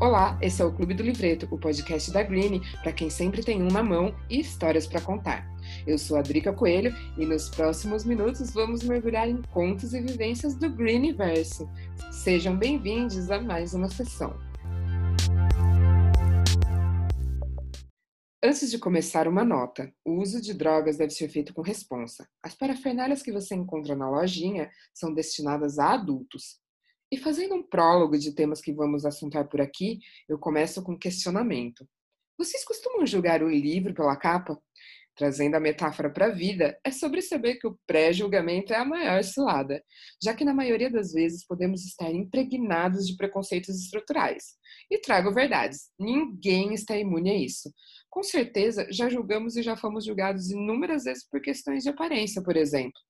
Olá, esse é o Clube do Livreto, o podcast da Green, para quem sempre tem um na mão e histórias para contar. Eu sou a Drica Coelho e nos próximos minutos vamos mergulhar em contos e vivências do Greeniverso. Sejam bem-vindos a mais uma sessão. Antes de começar, uma nota. O uso de drogas deve ser feito com responsa. As parafernálias que você encontra na lojinha são destinadas a adultos. E fazendo um prólogo de temas que vamos assuntar por aqui, eu começo com um questionamento. Vocês costumam julgar o livro pela capa? Trazendo a metáfora para a vida, é sobre saber que o pré-julgamento é a maior cilada, já que na maioria das vezes podemos estar impregnados de preconceitos estruturais. E trago verdades: ninguém está imune a isso. Com certeza, já julgamos e já fomos julgados inúmeras vezes por questões de aparência, por exemplo.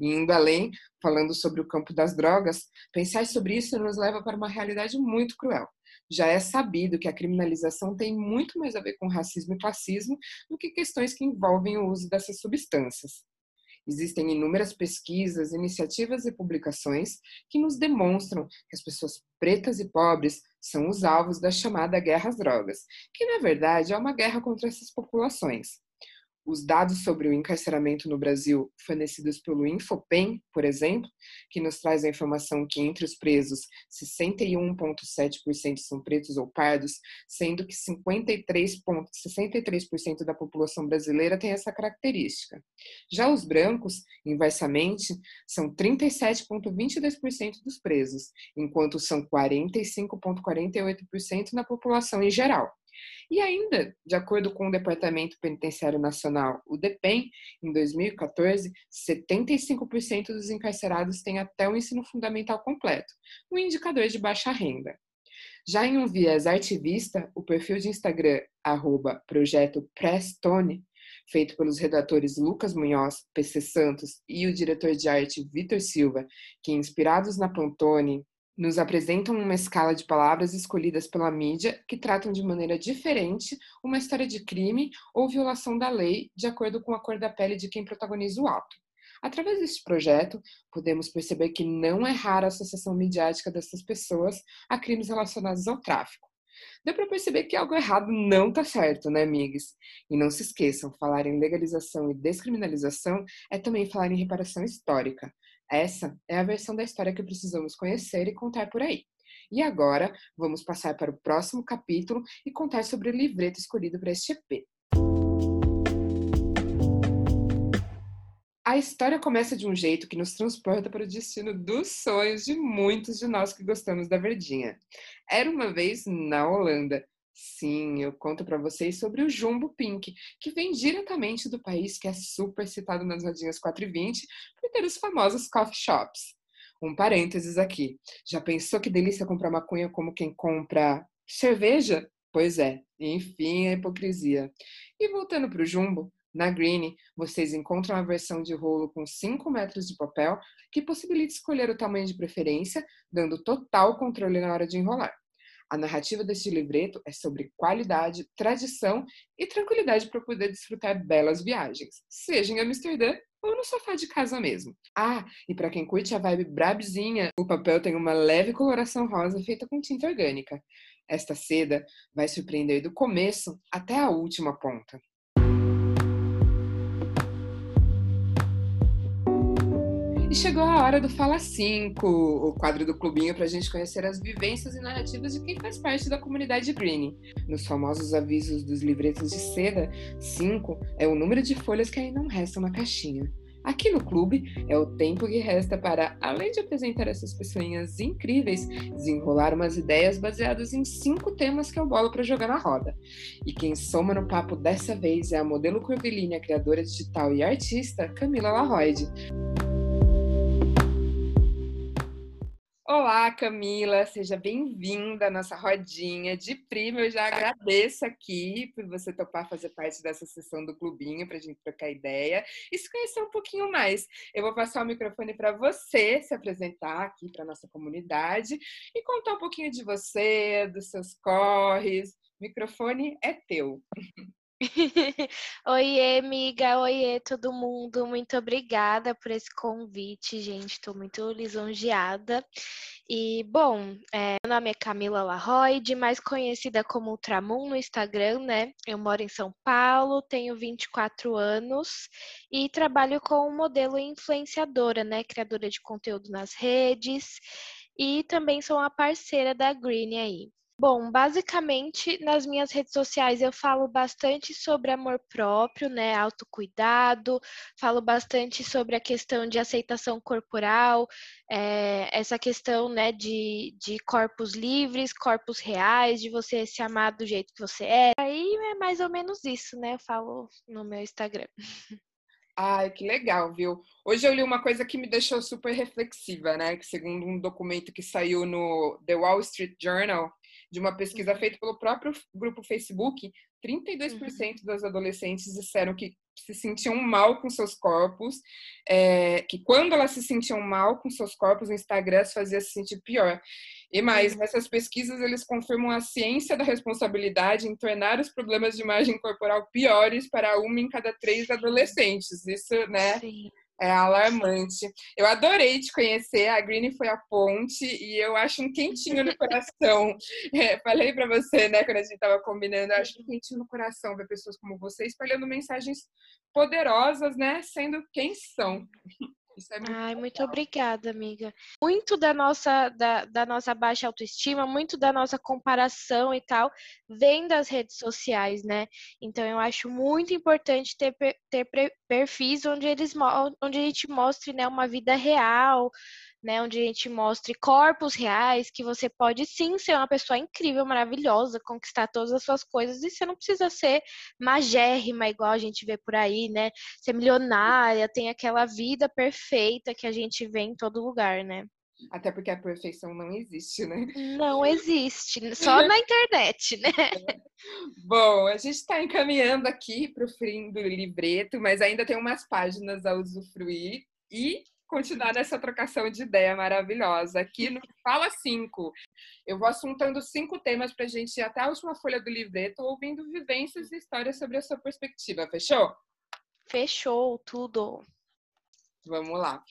E indo além, falando sobre o campo das drogas, pensar sobre isso nos leva para uma realidade muito cruel. Já é sabido que a criminalização tem muito mais a ver com racismo e classismo do que questões que envolvem o uso dessas substâncias. Existem inúmeras pesquisas, iniciativas e publicações que nos demonstram que as pessoas pretas e pobres são os alvos da chamada guerra às drogas, que na verdade é uma guerra contra essas populações. Os dados sobre o encarceramento no Brasil, fornecidos pelo Infopem, por exemplo, que nos traz a informação que entre os presos, 61,7% são pretos ou pardos, sendo que 53,63% da população brasileira tem essa característica. Já os brancos, inversamente, são 37,22% dos presos, enquanto são 45,48% na população em geral. E ainda, de acordo com o Departamento Penitenciário Nacional, o DEPEN, em 2014, 75% dos encarcerados têm até o ensino fundamental completo, um indicador de baixa renda. Já em um viés artivista, o perfil de Instagram, arroba projeto Prestone, feito pelos redatores Lucas Munhoz, PC Santos e o diretor de arte Vitor Silva, que, inspirados na Pantone, nos apresentam uma escala de palavras escolhidas pela mídia que tratam de maneira diferente uma história de crime ou violação da lei, de acordo com a cor da pele de quem protagoniza o ato. Através deste projeto, podemos perceber que não é rara a associação midiática dessas pessoas a crimes relacionados ao tráfico. Deu para perceber que algo errado não está certo, né, amigas? E não se esqueçam, falar em legalização e descriminalização é também falar em reparação histórica. Essa é a versão da história que precisamos conhecer e contar por aí. E agora, vamos passar para o próximo capítulo e contar sobre o livreto escolhido para este EP. A história começa de um jeito que nos transporta para o destino dos sonhos de muitos de nós que gostamos da verdinha. Era uma vez na Holanda, Sim, eu conto para vocês sobre o Jumbo Pink, que vem diretamente do país que é super citado nas rodinhas 4 e 20 por ter os famosos coffee shops. Um parênteses aqui. Já pensou que delícia comprar maconha como quem compra cerveja? Pois é, enfim, a hipocrisia. E voltando para o Jumbo, na Green, vocês encontram a versão de rolo com 5 metros de papel que possibilita escolher o tamanho de preferência, dando total controle na hora de enrolar. A narrativa deste livreto é sobre qualidade, tradição e tranquilidade para poder desfrutar belas viagens, seja em Amsterdã ou no sofá de casa mesmo. Ah, e para quem curte a vibe brabzinha, o papel tem uma leve coloração rosa feita com tinta orgânica. Esta seda vai surpreender do começo até a última ponta. Chegou a hora do Fala 5, o quadro do clubinho para a gente conhecer as vivências e narrativas de quem faz parte da comunidade Green. Nos famosos avisos dos livretos de seda, 5 é o número de folhas que ainda não restam na caixinha. Aqui no clube é o tempo que resta para, além de apresentar essas pessoinhas incríveis, desenrolar umas ideias baseadas em cinco temas que eu bolo para jogar na roda. E quem soma no papo dessa vez é a modelo curvilínea, criadora digital e artista Camila Larroide. Olá, Camila, seja bem-vinda à nossa rodinha de prima. Eu já agradeço aqui por você topar fazer parte dessa sessão do clubinho para a gente trocar ideia e se conhecer um pouquinho mais. Eu vou passar o microfone para você se apresentar aqui para nossa comunidade e contar um pouquinho de você, dos seus corres. O microfone é teu. Oiê, amiga. Oiê, todo mundo. Muito obrigada por esse convite, gente. Estou muito lisonjeada. E, bom, é, meu nome é Camila Larroide, mais conhecida como Ultramun no Instagram, né? Eu moro em São Paulo, tenho 24 anos e trabalho como modelo influenciadora, né? Criadora de conteúdo nas redes. E também sou uma parceira da Green aí. Bom, basicamente nas minhas redes sociais eu falo bastante sobre amor próprio, né, autocuidado, falo bastante sobre a questão de aceitação corporal, é, essa questão, né, de, de corpos livres, corpos reais, de você se amar do jeito que você é. Aí é mais ou menos isso, né, eu falo no meu Instagram. Ai, que legal, viu? Hoje eu li uma coisa que me deixou super reflexiva, né? Que segundo um documento que saiu no The Wall Street Journal, de uma pesquisa uhum. feita pelo próprio grupo Facebook, 32% uhum. das adolescentes disseram que se sentiam mal com seus corpos, é, que quando elas se sentiam mal com seus corpos, o Instagram as fazia se sentir pior. E mais, uhum. nessas pesquisas eles confirmam a ciência da responsabilidade em tornar os problemas de imagem corporal piores para uma em cada três adolescentes. Isso, né? Sim é alarmante. Eu adorei te conhecer. A Green foi a ponte e eu acho um quentinho no coração. É, falei para você, né, quando a gente estava combinando, eu acho um quentinho no coração ver pessoas como você espalhando mensagens poderosas, né, sendo quem são. É muito Ai, muito obrigada, amiga. Muito da nossa, da, da, nossa baixa autoestima, muito da nossa comparação e tal, vem das redes sociais, né? Então eu acho muito importante ter, ter perfis onde eles onde a gente mostre né, uma vida real, né, onde a gente mostre corpos reais, que você pode sim ser uma pessoa incrível, maravilhosa, conquistar todas as suas coisas, e você não precisa ser magérrima, igual a gente vê por aí, né? Ser milionária, tem aquela vida perfeita que a gente vê em todo lugar, né? Até porque a perfeição não existe, né? Não existe, só na internet, né? Bom, a gente está encaminhando aqui para o fim do livreto, mas ainda tem umas páginas a usufruir. E continuar nessa trocação de ideia maravilhosa. Aqui no Fala 5, eu vou assuntando cinco temas para a gente ir até a última folha do livreto, ouvindo vivências e histórias sobre a sua perspectiva. Fechou? Fechou, tudo. Vamos lá.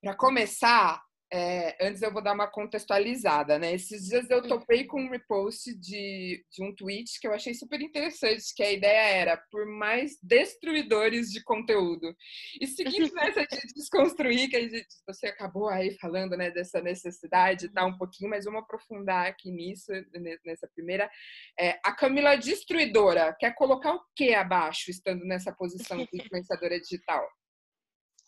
Para começar, é, antes eu vou dar uma contextualizada, né? Esses dias eu topei com um repost de, de um tweet que eu achei super interessante, que a ideia era por mais destruidores de conteúdo. E seguindo nessa de desconstruir, que gente, você acabou aí falando, né, dessa necessidade, tá um pouquinho, mas vamos aprofundar aqui nisso, nessa primeira. É, a Camila destruidora quer colocar o que abaixo, estando nessa posição de influenciadora digital?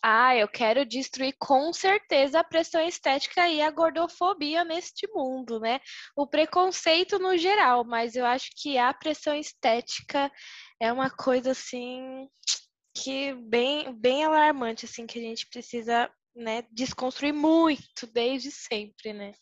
Ah, eu quero destruir com certeza a pressão estética e a gordofobia neste mundo, né? O preconceito no geral, mas eu acho que a pressão estética é uma coisa assim que bem bem alarmante assim que a gente precisa, né, desconstruir muito desde sempre, né?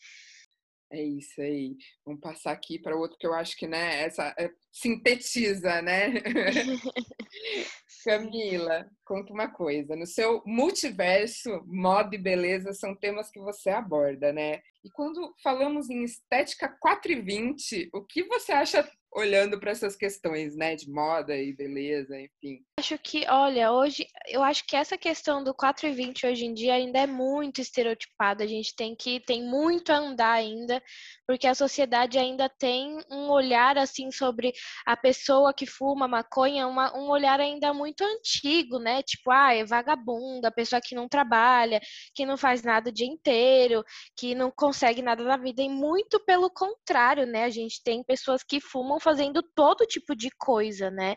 É isso aí. Vamos passar aqui para outro que eu acho que, né, essa é, sintetiza, né? Camila, conta uma coisa. No seu multiverso, moda e beleza são temas que você aborda, né? E quando falamos em estética 420, o que você acha olhando para essas questões, né, de moda e beleza, enfim. Acho que, olha, hoje, eu acho que essa questão do 4 e 20 hoje em dia ainda é muito estereotipada. A gente tem que tem muito a andar ainda, porque a sociedade ainda tem um olhar assim sobre a pessoa que fuma maconha, uma, um olhar ainda muito antigo, né? Tipo, ah, é vagabunda, pessoa que não trabalha, que não faz nada o dia inteiro, que não consegue nada na vida, e muito pelo contrário, né? A gente tem pessoas que fumam fazendo todo tipo de coisa, né?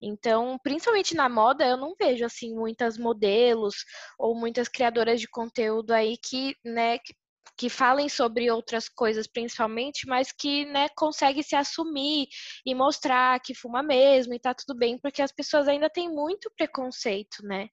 Então, principalmente na moda, eu não vejo assim muitas modelos ou muitas criadoras de conteúdo aí que, né, que falem sobre outras coisas principalmente, mas que, né, consegue se assumir e mostrar que fuma mesmo e tá tudo bem, porque as pessoas ainda têm muito preconceito, né?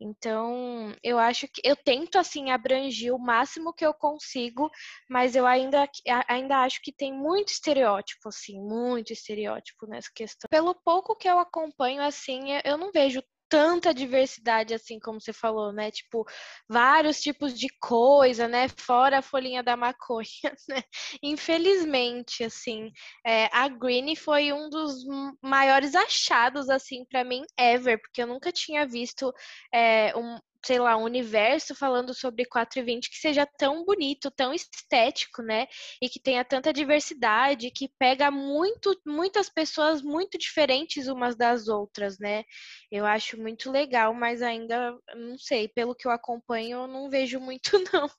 Então, eu acho que eu tento assim abranger o máximo que eu consigo, mas eu ainda, ainda acho que tem muito estereótipo, assim, muito estereótipo nessa questão. Pelo pouco que eu acompanho, assim, eu não vejo tanta diversidade, assim como você falou, né? Tipo, vários tipos de coisa, né? Fora a folhinha da maconha, né? Infelizmente, assim, é, a Green foi um dos maiores achados, assim, para mim, ever, porque eu nunca tinha visto é, um, sei lá, um universo falando sobre 420 que seja tão bonito, tão estético, né? E que tenha tanta diversidade, que pega muito, muitas pessoas muito diferentes umas das outras, né? Eu acho muito legal, mas ainda, não sei, pelo que eu acompanho, eu não vejo muito, não.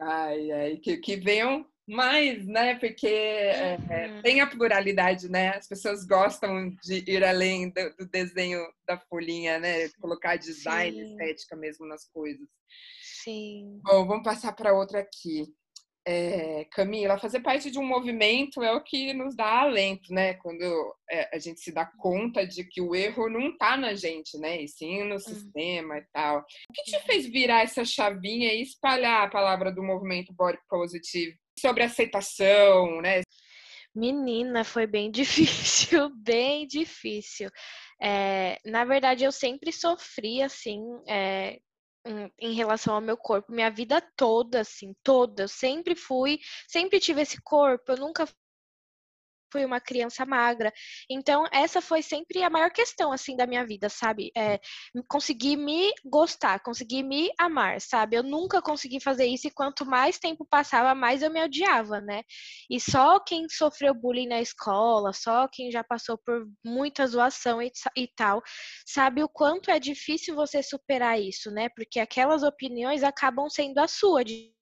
Ai, ai, que, que venham mais, né? Porque é, uhum. tem a pluralidade, né? As pessoas gostam de ir além do, do desenho da folhinha, né? Colocar design, Sim. estética mesmo nas coisas. Sim. Bom, vamos passar para outra aqui. É, Camila, fazer parte de um movimento é o que nos dá alento, né? Quando é, a gente se dá conta de que o erro não está na gente, né? E sim no uhum. sistema e tal. O que te fez virar essa chavinha e espalhar a palavra do movimento Body Positive sobre aceitação, né? Menina, foi bem difícil, bem difícil. É, na verdade, eu sempre sofri, assim, é, em relação ao meu corpo, minha vida toda, assim, toda. Eu sempre fui, sempre tive esse corpo, eu nunca fui uma criança magra. Então, essa foi sempre a maior questão, assim, da minha vida, sabe? É, conseguir me gostar, conseguir me amar, sabe? Eu nunca consegui fazer isso e quanto mais tempo passava, mais eu me odiava, né? E só quem sofreu bullying na escola, só quem já passou por muita zoação e, e tal, sabe o quanto é difícil você superar isso, né? Porque aquelas opiniões acabam sendo a sua, de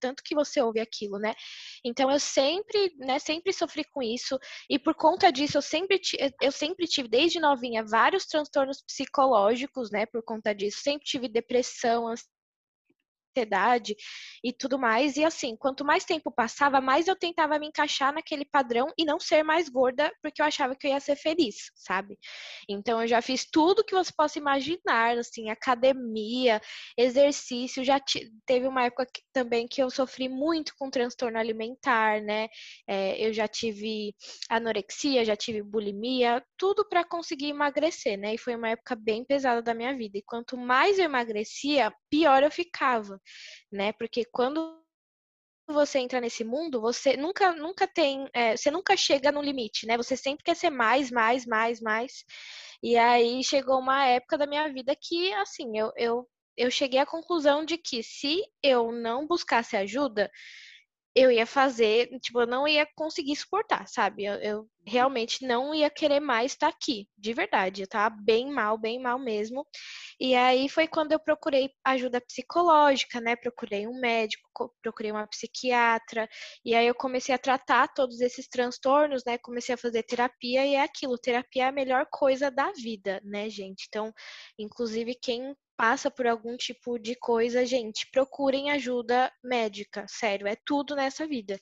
tanto que você ouve aquilo, né? Então eu sempre, né, sempre sofri com isso e por conta disso eu sempre eu sempre tive desde novinha vários transtornos psicológicos, né, por conta disso. Sempre tive depressão, ansiedade e tudo mais. E assim, quanto mais tempo passava, mais eu tentava me encaixar naquele padrão e não ser mais gorda, porque eu achava que eu ia ser feliz, sabe? Então eu já fiz tudo que você possa imaginar, assim, academia, exercício. Já teve uma época que, também que eu sofri muito com transtorno alimentar, né? É, eu já tive anorexia, já tive bulimia, tudo para conseguir emagrecer, né? E foi uma época bem pesada da minha vida. E quanto mais eu emagrecia, pior eu ficava né? Porque quando você entra nesse mundo, você nunca, nunca tem, é, você nunca chega no limite, né? Você sempre quer ser mais, mais, mais, mais. E aí chegou uma época da minha vida que, assim, eu, eu, eu cheguei à conclusão de que se eu não buscasse ajuda, eu ia fazer, tipo, eu não ia conseguir suportar, sabe? Eu, eu realmente não ia querer mais estar aqui, de verdade. Eu tava bem mal, bem mal mesmo. E aí foi quando eu procurei ajuda psicológica, né? Procurei um médico, procurei uma psiquiatra, e aí eu comecei a tratar todos esses transtornos, né? Comecei a fazer terapia e é aquilo, terapia é a melhor coisa da vida, né, gente? Então, inclusive quem passa por algum tipo de coisa, gente, procurem ajuda médica, sério, é tudo nessa vida.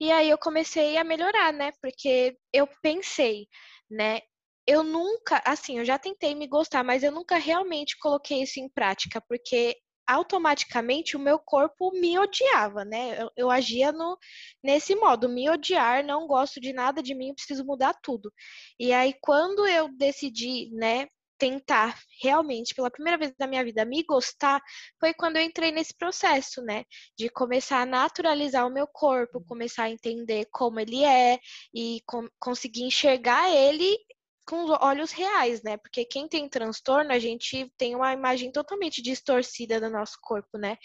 E aí eu comecei a melhorar, né? Porque eu pensei, né? Eu nunca, assim, eu já tentei me gostar, mas eu nunca realmente coloquei isso em prática, porque automaticamente o meu corpo me odiava, né? Eu, eu, agia no, nesse modo, me odiar, não gosto de nada de mim, preciso mudar tudo. E aí, quando eu decidi, né, tentar realmente, pela primeira vez na minha vida, me gostar, foi quando eu entrei nesse processo, né? De começar a naturalizar o meu corpo, começar a entender como ele é e com, conseguir enxergar ele com os olhos reais, né? Porque quem tem transtorno, a gente tem uma imagem totalmente distorcida do nosso corpo, né?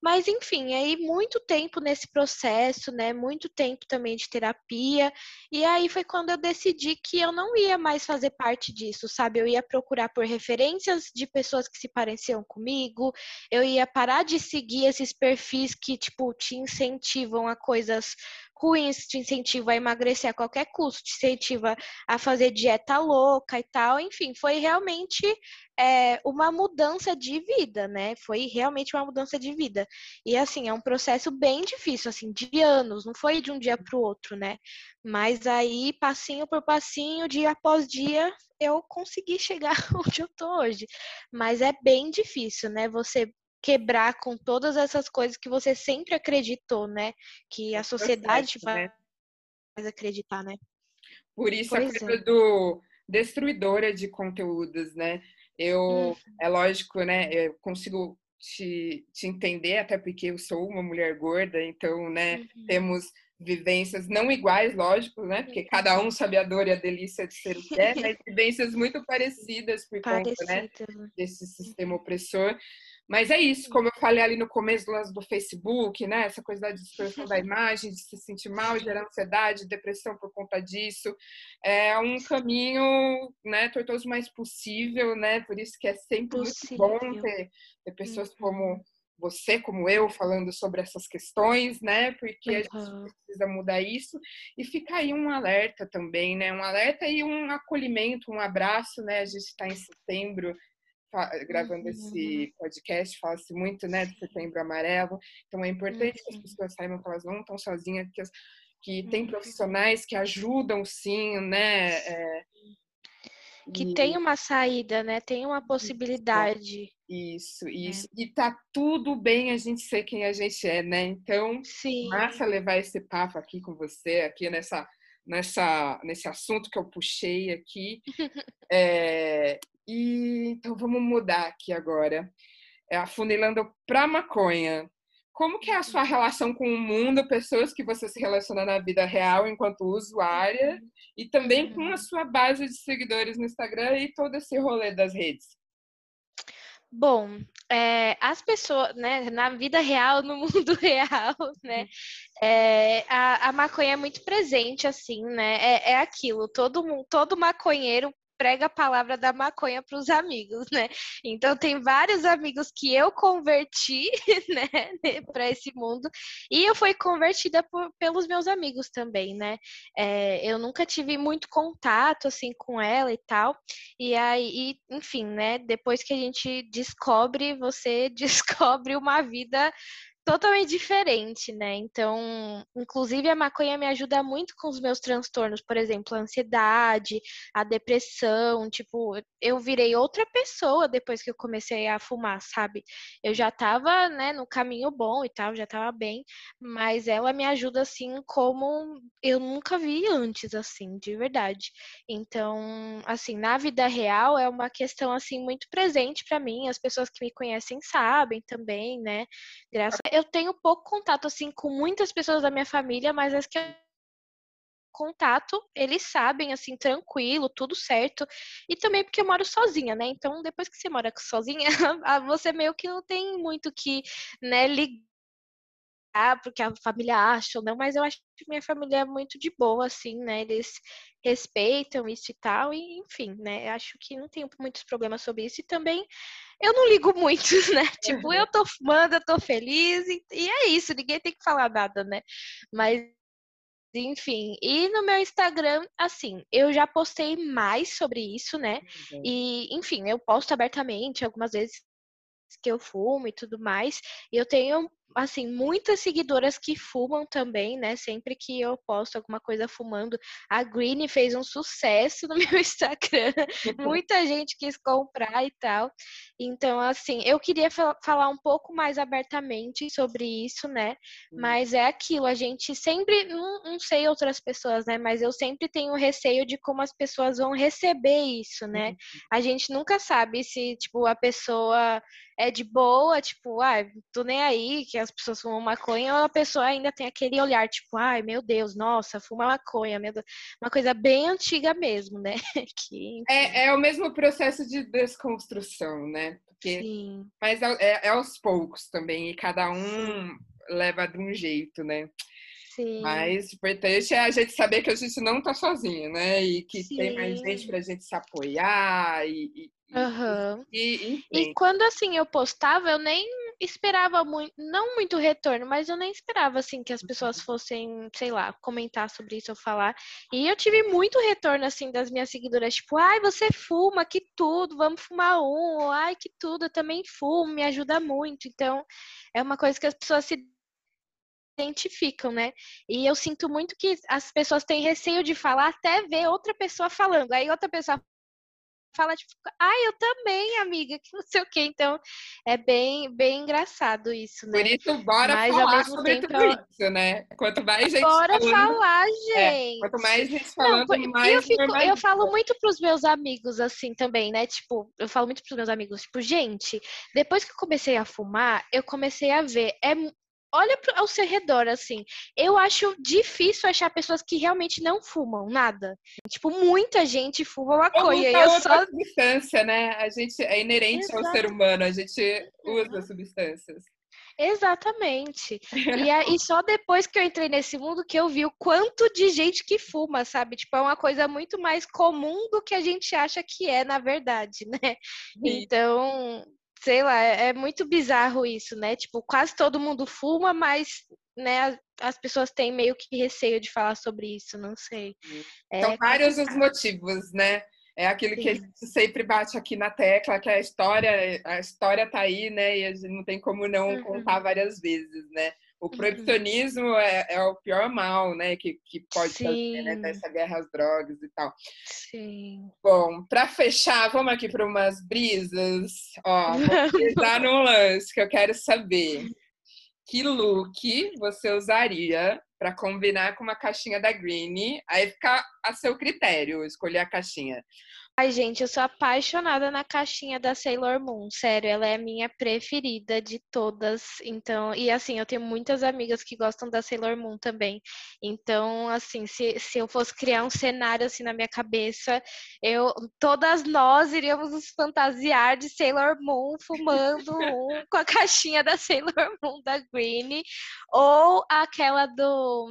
Mas enfim, aí muito tempo nesse processo, né? Muito tempo também de terapia. E aí foi quando eu decidi que eu não ia mais fazer parte disso, sabe? Eu ia procurar por referências de pessoas que se pareciam comigo. Eu ia parar de seguir esses perfis que tipo te incentivam a coisas ruins, te incentiva a emagrecer a qualquer custo, te incentiva a fazer dieta louca e tal. Enfim, foi realmente é, uma mudança de vida, né? Foi realmente uma mudança de vida. E assim, é um processo bem difícil, assim, de anos, não foi de um dia para o outro, né? Mas aí, passinho por passinho, dia após dia, eu consegui chegar onde eu tô hoje. Mas é bem difícil, né? Você quebrar com todas essas coisas que você sempre acreditou, né? Que a sociedade vai né? acreditar, né? Por isso pois a coisa é. do destruidora de conteúdos, né? Eu, uhum. é lógico, né? Eu consigo te, te entender, até porque eu sou uma mulher gorda, então, né, uhum. temos vivências não iguais, lógico, né? Porque cada um sabe a dor e a delícia de ser o que é, mas vivências muito parecidas por conta, né, desse sistema opressor. Mas é isso, como eu falei ali no começo do lance do Facebook, né? Essa coisa da distorção da imagem, de se sentir mal, gerar ansiedade, depressão por conta disso. É um caminho, né, tortoso mais possível, né? Por isso que é sempre possível. muito bom ter, ter pessoas uhum. como você, como eu, falando sobre essas questões, né? Porque a gente precisa mudar isso. E fica aí um alerta também, né? Um alerta e um acolhimento, um abraço, né? A gente está em setembro, gravando uhum. esse podcast, fala-se muito né, de setembro amarelo, então é importante uhum. que as pessoas saibam que elas não estão sozinhas, que, as, que tem uhum. profissionais que ajudam sim, né? É, que e... tem uma saída, né? Tem uma possibilidade. Isso, isso. É. E tá tudo bem a gente ser quem a gente é, né? Então, Sim. massa levar esse papo aqui com você, aqui nessa, nessa, nesse assunto que eu puxei aqui. é, e então vamos mudar aqui agora. É, afunilando para maconha. Como que é a sua relação com o mundo, pessoas que você se relaciona na vida real enquanto usuária e também com a sua base de seguidores no Instagram e todo esse rolê das redes? Bom, é, as pessoas, né, na vida real, no mundo real, né, é, a, a, maconha é muito presente, assim, né, é, é aquilo, todo, todo maconheiro prega a palavra da maconha para os amigos, né? Então tem vários amigos que eu converti, né, para esse mundo e eu fui convertida por, pelos meus amigos também, né? É, eu nunca tive muito contato assim com ela e tal. E aí, enfim, né? Depois que a gente descobre, você descobre uma vida totalmente diferente, né? Então, inclusive a maconha me ajuda muito com os meus transtornos, por exemplo, a ansiedade, a depressão, tipo, eu virei outra pessoa depois que eu comecei a fumar, sabe? Eu já tava, né, no caminho bom e tal, já tava bem, mas ela me ajuda assim como eu nunca vi antes, assim, de verdade. Então, assim, na vida real é uma questão assim muito presente para mim, as pessoas que me conhecem sabem também, né? Graças eu tenho pouco contato, assim, com muitas pessoas da minha família, mas as que eu contato, eles sabem, assim, tranquilo, tudo certo. E também porque eu moro sozinha, né? Então, depois que você mora sozinha, você meio que não tem muito que, né, ligar porque a família acha ou não, mas eu acho que minha família é muito de boa, assim, né? Eles respeitam isso e tal, e enfim, né? Acho que não tenho muitos problemas sobre isso. E também eu não ligo muito, né? Tipo, eu tô fumando, eu tô feliz, e, e é isso, ninguém tem que falar nada, né? Mas enfim, e no meu Instagram, assim, eu já postei mais sobre isso, né? Uhum. E, enfim, eu posto abertamente algumas vezes que eu fumo e tudo mais. E eu tenho assim, muitas seguidoras que fumam também, né? Sempre que eu posto alguma coisa fumando. A Green fez um sucesso no meu Instagram. Muita gente quis comprar e tal. Então, assim, eu queria falar um pouco mais abertamente sobre isso, né? Hum. Mas é aquilo, a gente sempre, não, não sei outras pessoas, né? Mas eu sempre tenho receio de como as pessoas vão receber isso, né? Uhum. A gente nunca sabe se, tipo, a pessoa é de boa, tipo, ah, tô nem aí, que as pessoas fumam maconha, ou a pessoa ainda tem aquele olhar, tipo, ai, meu Deus, nossa, fuma maconha. Uma coisa bem antiga mesmo, né? que, é, é o mesmo processo de desconstrução, né? Porque, Sim. Mas é, é, é aos poucos também, e cada um Sim. leva de um jeito, né? Sim. Mas o importante é a gente saber que a gente não tá sozinha, né? E que Sim. tem mais gente pra gente se apoiar e, e Uhum. E, e, quando assim eu postava, eu nem esperava muito, não muito retorno, mas eu nem esperava assim que as pessoas uhum. fossem, sei lá, comentar sobre isso ou falar. E eu tive muito retorno assim das minhas seguidoras, tipo, ai, você fuma, que tudo, vamos fumar um, ai, que tudo, eu também fumo, me ajuda muito. Então, é uma coisa que as pessoas se identificam, né? E eu sinto muito que as pessoas têm receio de falar até ver outra pessoa falando. Aí outra pessoa fala, tipo, ah, eu também, amiga, que não sei o quê. Então, é bem, bem engraçado isso, né? Por isso, bora Mas, falar sobre tempo, tudo isso, né? Quanto mais gente Bora falando, falar, gente! É, quanto mais gente falando, não, mais... Eu, fico, eu falo muito pros meus amigos, assim, também, né? Tipo, eu falo muito pros meus amigos, tipo, gente, depois que eu comecei a fumar, eu comecei a ver, é olha ao seu redor, assim. Eu acho difícil achar pessoas que realmente não fumam nada. Tipo, muita gente fuma maconha. Ou eu só substância, né? A gente é inerente Exato. ao ser humano, a gente usa substâncias. Exatamente. E, a, e só depois que eu entrei nesse mundo que eu vi o quanto de gente que fuma, sabe? Tipo, é uma coisa muito mais comum do que a gente acha que é, na verdade, né? Então, sei lá, é, é muito bizarro isso, né? Tipo, quase todo mundo fuma, mas né, as pessoas têm meio que receio de falar sobre isso, não sei. É São vários os motivos, né? É aquilo Sim. que a gente sempre bate aqui na tecla, que a história, a história tá aí, né? E a gente não tem como não uhum. contar várias vezes, né? O uhum. proibicionismo uhum. é, é, o pior mal, né, que, que pode Sim. fazer, né, dessa guerra às drogas e tal. Sim. Bom, para fechar, vamos aqui para umas brisas. Ó, vou num lance que eu quero saber. Que look você usaria para combinar com uma caixinha da Green? Aí fica a seu critério escolher a caixinha. Ai, gente, eu sou apaixonada na caixinha da Sailor Moon. Sério, ela é a minha preferida de todas. Então, e assim, eu tenho muitas amigas que gostam da Sailor Moon também. Então, assim, se, se eu fosse criar um cenário assim na minha cabeça, eu todas nós iríamos nos fantasiar de Sailor Moon fumando um com a caixinha da Sailor Moon da Green ou aquela do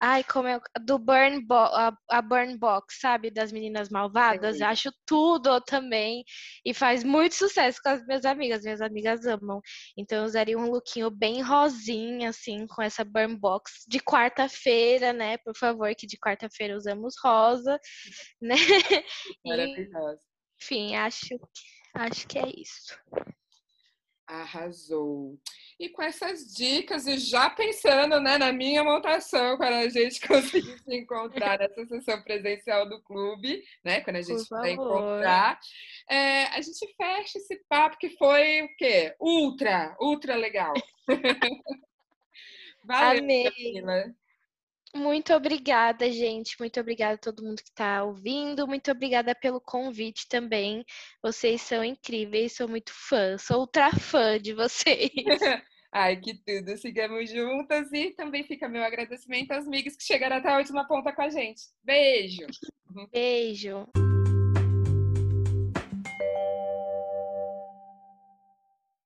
Ai, como é do Burn Bo a, a, Burn Box, sabe? Das meninas malvadas. Sim. Acho tudo também. E faz muito sucesso com as minhas amigas. Minhas amigas amam. Então eu usaria um lookinho bem rosinha, assim, com essa Burn Box de quarta-feira, né? Por favor, que de quarta-feira usamos rosa, né? Maravilhosa. enfim, acho, acho que é isso. Arrasou. E com essas dicas, e já pensando né, na minha montação, quando a gente conseguir se encontrar nessa sessão presencial do clube, né? Quando a gente vai encontrar, é, a gente fecha esse papo que foi o quê? Ultra, ultra legal. Valeu, Amei. Camila. Muito obrigada, gente. Muito obrigada a todo mundo que está ouvindo. Muito obrigada pelo convite também. Vocês são incríveis, sou muito fã, sou ultra fã de vocês. Ai, que tudo. Sigamos juntas e também fica meu agradecimento às amigas que chegaram até a última ponta com a gente. Beijo. Beijo.